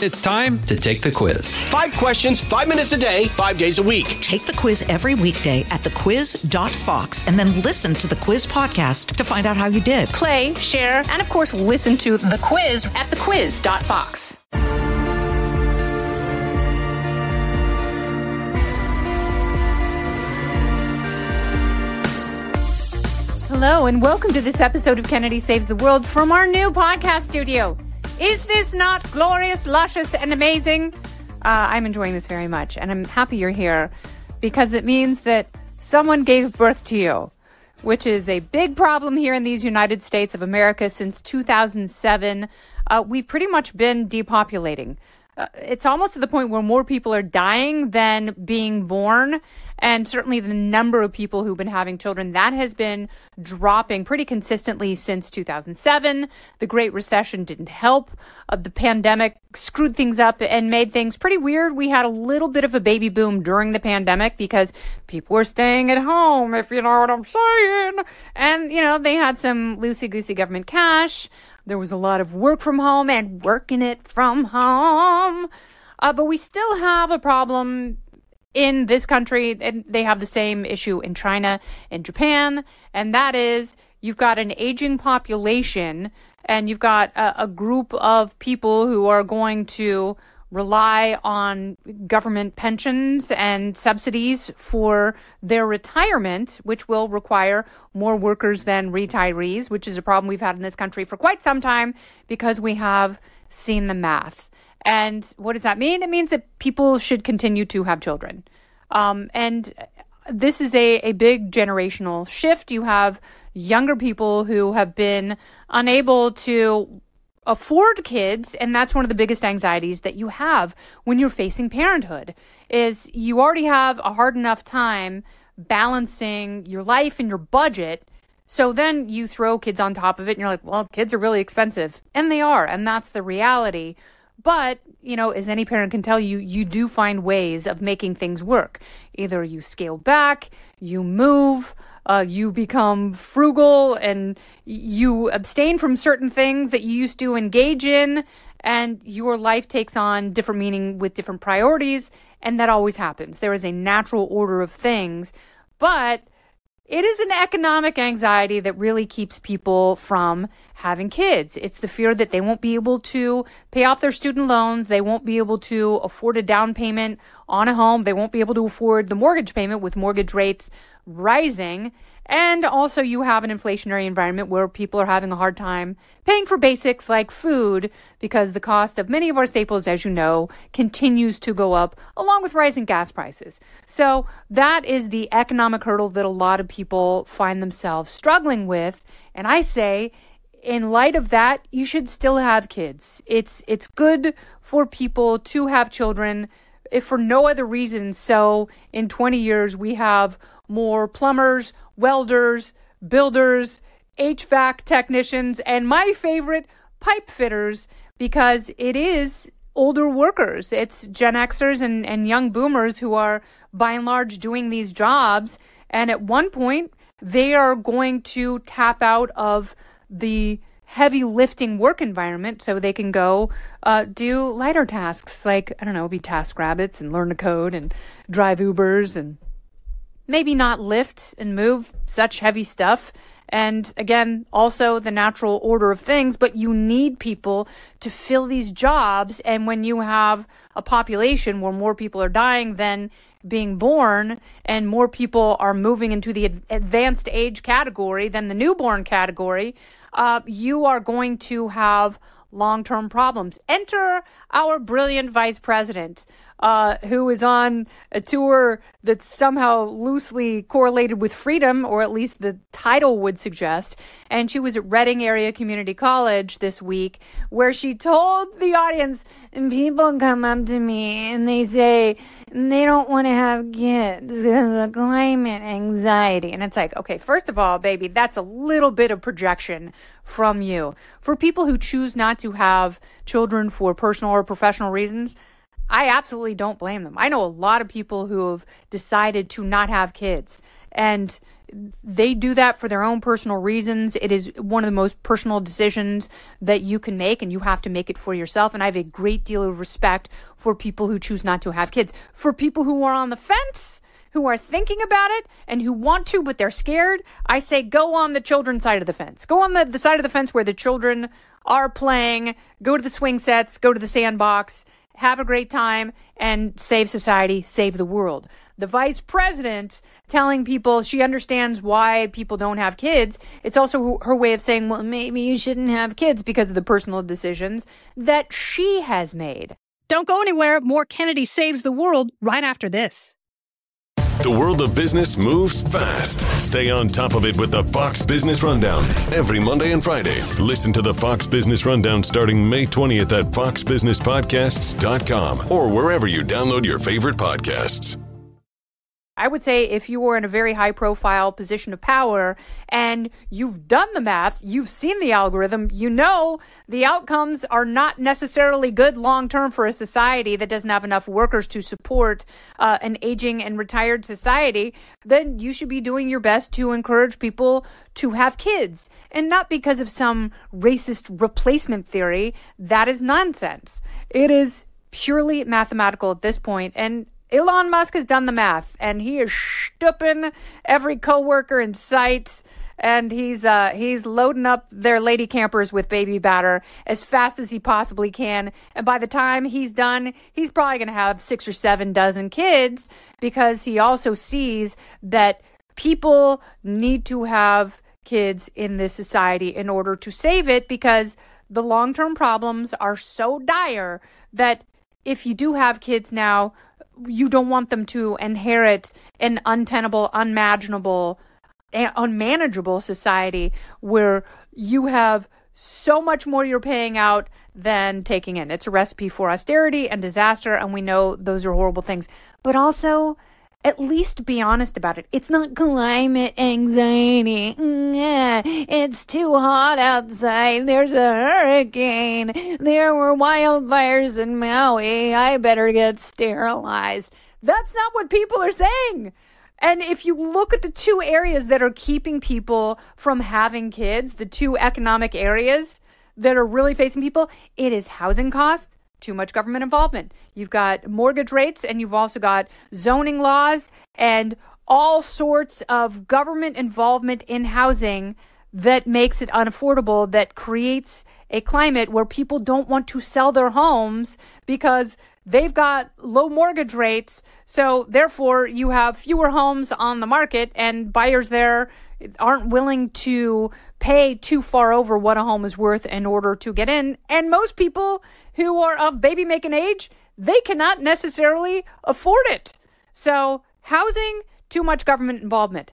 It's time to take the quiz. Five questions, five minutes a day, five days a week. Take the quiz every weekday at thequiz.fox and then listen to the quiz podcast to find out how you did. Play, share, and of course, listen to the quiz at thequiz.fox. Hello, and welcome to this episode of Kennedy Saves the World from our new podcast studio. Is this not glorious, luscious, and amazing? Uh, I'm enjoying this very much, and I'm happy you're here because it means that someone gave birth to you, which is a big problem here in these United States of America since 2007. Uh, we've pretty much been depopulating. Uh, it's almost to the point where more people are dying than being born. And certainly the number of people who've been having children, that has been dropping pretty consistently since 2007. The Great Recession didn't help. Uh, the pandemic screwed things up and made things pretty weird. We had a little bit of a baby boom during the pandemic because people were staying at home, if you know what I'm saying. And, you know, they had some loosey goosey government cash. There was a lot of work from home and working it from home. Uh, but we still have a problem in this country, and they have the same issue in China and Japan, and that is you've got an aging population and you've got a, a group of people who are going to rely on government pensions and subsidies for their retirement, which will require more workers than retirees, which is a problem we've had in this country for quite some time because we have seen the math. And what does that mean? It means that people should continue to have children. Um, and this is a, a big generational shift. You have younger people who have been unable to afford kids and that's one of the biggest anxieties that you have when you're facing parenthood is you already have a hard enough time balancing your life and your budget so then you throw kids on top of it and you're like well kids are really expensive. And they are and that's the reality but, you know, as any parent can tell you, you do find ways of making things work. Either you scale back, you move, uh, you become frugal, and you abstain from certain things that you used to engage in, and your life takes on different meaning with different priorities. And that always happens. There is a natural order of things. But it is an economic anxiety that really keeps people from having kids. It's the fear that they won't be able to pay off their student loans. They won't be able to afford a down payment on a home. They won't be able to afford the mortgage payment with mortgage rates rising. And also, you have an inflationary environment where people are having a hard time paying for basics like food because the cost of many of our staples, as you know, continues to go up along with rising gas prices. So, that is the economic hurdle that a lot of people find themselves struggling with. And I say, in light of that, you should still have kids. It's it's good for people to have children if for no other reason. So in 20 years we have more plumbers, welders, builders, HVAC technicians, and my favorite, pipe fitters, because it is older workers. It's Gen Xers and, and young boomers who are, by and large, doing these jobs. And at one point, they are going to tap out of the heavy lifting work environment so they can go uh, do lighter tasks like, I don't know, be task rabbits and learn to code and drive Ubers and maybe not lift and move such heavy stuff. And again, also the natural order of things, but you need people to fill these jobs. And when you have a population where more people are dying than being born and more people are moving into the advanced age category than the newborn category, uh, you are going to have long term problems. Enter our brilliant vice president uh, who is on a tour that's somehow loosely correlated with freedom, or at least the title would suggest. And she was at Reading Area Community College this week, where she told the audience, and people come up to me and they say they don't want to have kids because of climate anxiety. And it's like, okay, first of all, baby, that's a little bit of projection from you. For people who choose not to have children for personal or professional reasons, I absolutely don't blame them. I know a lot of people who have decided to not have kids. And they do that for their own personal reasons. It is one of the most personal decisions that you can make, and you have to make it for yourself. And I have a great deal of respect for people who choose not to have kids. For people who are on the fence, who are thinking about it and who want to, but they're scared, I say go on the children's side of the fence. Go on the, the side of the fence where the children are playing, go to the swing sets, go to the sandbox, have a great time, and save society, save the world. The vice president telling people she understands why people don't have kids. It's also her way of saying, well, maybe you shouldn't have kids because of the personal decisions that she has made. Don't go anywhere. More Kennedy Saves the World right after this. The world of business moves fast. Stay on top of it with the Fox Business Rundown every Monday and Friday. Listen to the Fox Business Rundown starting May 20th at foxbusinesspodcasts.com or wherever you download your favorite podcasts. I would say if you were in a very high profile position of power and you've done the math, you've seen the algorithm, you know the outcomes are not necessarily good long term for a society that doesn't have enough workers to support uh, an aging and retired society, then you should be doing your best to encourage people to have kids. And not because of some racist replacement theory. That is nonsense. It is purely mathematical at this point and Elon Musk has done the math and he is stooping every coworker in sight and he's uh, he's loading up their lady campers with baby batter as fast as he possibly can. And by the time he's done, he's probably going to have six or seven dozen kids because he also sees that people need to have kids in this society in order to save it because the long term problems are so dire that if you do have kids now, you don't want them to inherit an untenable, unimaginable, unmanageable society where you have so much more you're paying out than taking in. It's a recipe for austerity and disaster, and we know those are horrible things. But also, at least be honest about it. It's not climate anxiety. It's too hot outside. There's a hurricane. There were wildfires in Maui. I better get sterilized. That's not what people are saying. And if you look at the two areas that are keeping people from having kids, the two economic areas that are really facing people, it is housing costs too much government involvement. You've got mortgage rates and you've also got zoning laws and all sorts of government involvement in housing that makes it unaffordable, that creates a climate where people don't want to sell their homes because they've got low mortgage rates. So therefore, you have fewer homes on the market and buyers there aren't willing to pay too far over what a home is worth in order to get in. And most people who are of baby making age, they cannot necessarily afford it. So, housing, too much government involvement.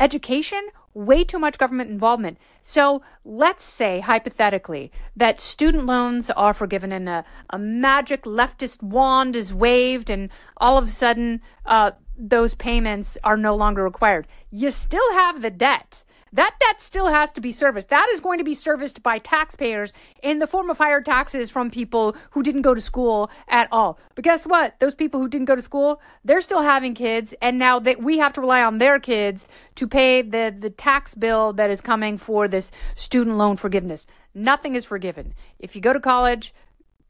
Education, way too much government involvement. So let's say, hypothetically, that student loans are forgiven and a, a magic leftist wand is waved, and all of a sudden, uh, those payments are no longer required. You still have the debt. That debt still has to be serviced. That is going to be serviced by taxpayers in the form of higher taxes from people who didn't go to school at all. But guess what? Those people who didn't go to school, they're still having kids, and now that we have to rely on their kids to pay the, the tax bill that is coming for this student loan forgiveness. Nothing is forgiven. If you go to college,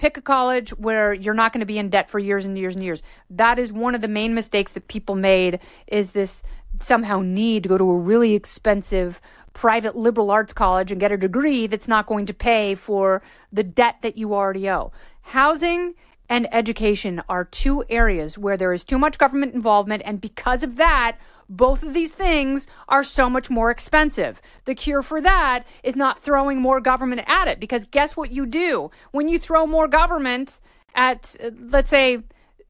pick a college where you're not going to be in debt for years and years and years. That is one of the main mistakes that people made is this somehow need to go to a really expensive private liberal arts college and get a degree that's not going to pay for the debt that you already owe. Housing and education are two areas where there is too much government involvement, and because of that, both of these things are so much more expensive. The cure for that is not throwing more government at it, because guess what you do? When you throw more government at, let's say,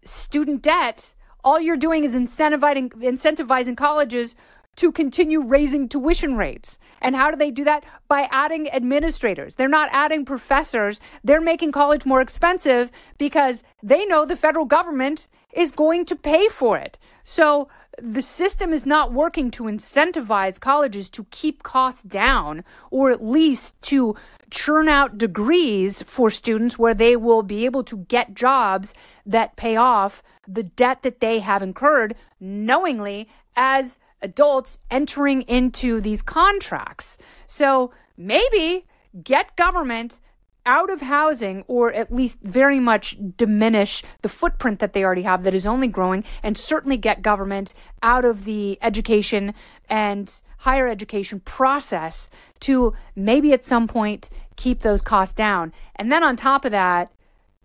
student debt, all you're doing is incentivizing, incentivizing colleges to continue raising tuition rates. And how do they do that? By adding administrators. They're not adding professors. They're making college more expensive because they know the federal government is going to pay for it. So the system is not working to incentivize colleges to keep costs down or at least to churn out degrees for students where they will be able to get jobs that pay off the debt that they have incurred knowingly as adults entering into these contracts. So maybe get government out of housing or at least very much diminish the footprint that they already have that is only growing and certainly get government out of the education and higher education process to maybe at some point keep those costs down. And then on top of that,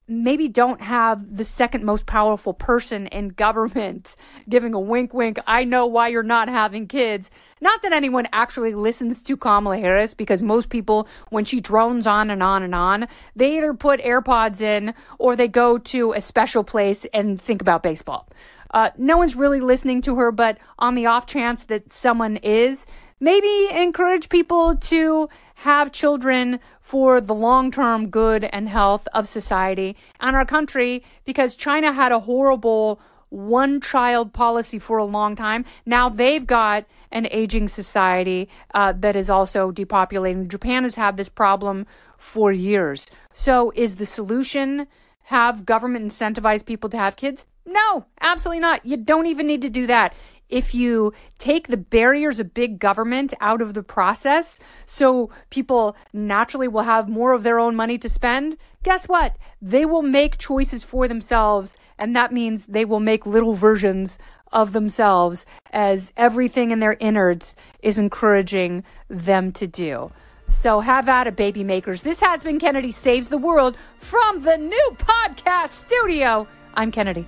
maybe don't have the second most powerful person in government giving a wink wink i know why you're not having kids. Not that anyone actually listens to kamala harris because most people when she drones on and on and on they either put airpods in or they go to a special place and think about baseball. Uh, no one's really listening to her but on the off chance that someone is maybe encourage people to have children for the long term good and health of society and our country because China had a horrible one child policy for a long time. Now they've got an aging society uh, that is also depopulating. Japan has had this problem for years. So is the solution have government incentivize people to have kids? No, absolutely not. You don't even need to do that if you take the barriers of big government out of the process so people naturally will have more of their own money to spend, guess what? They will make choices for themselves, and that means they will make little versions of themselves as everything in their innards is encouraging them to do. So have at it, baby makers. This has been Kennedy Saves the World from the new podcast studio. I'm Kennedy.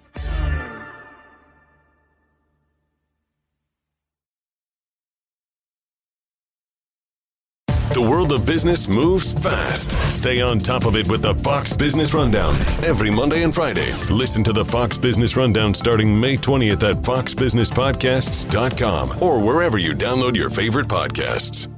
World of business moves fast. Stay on top of it with the Fox Business Rundown every Monday and Friday. Listen to the Fox Business Rundown starting May 20th at foxbusinesspodcasts.com or wherever you download your favorite podcasts.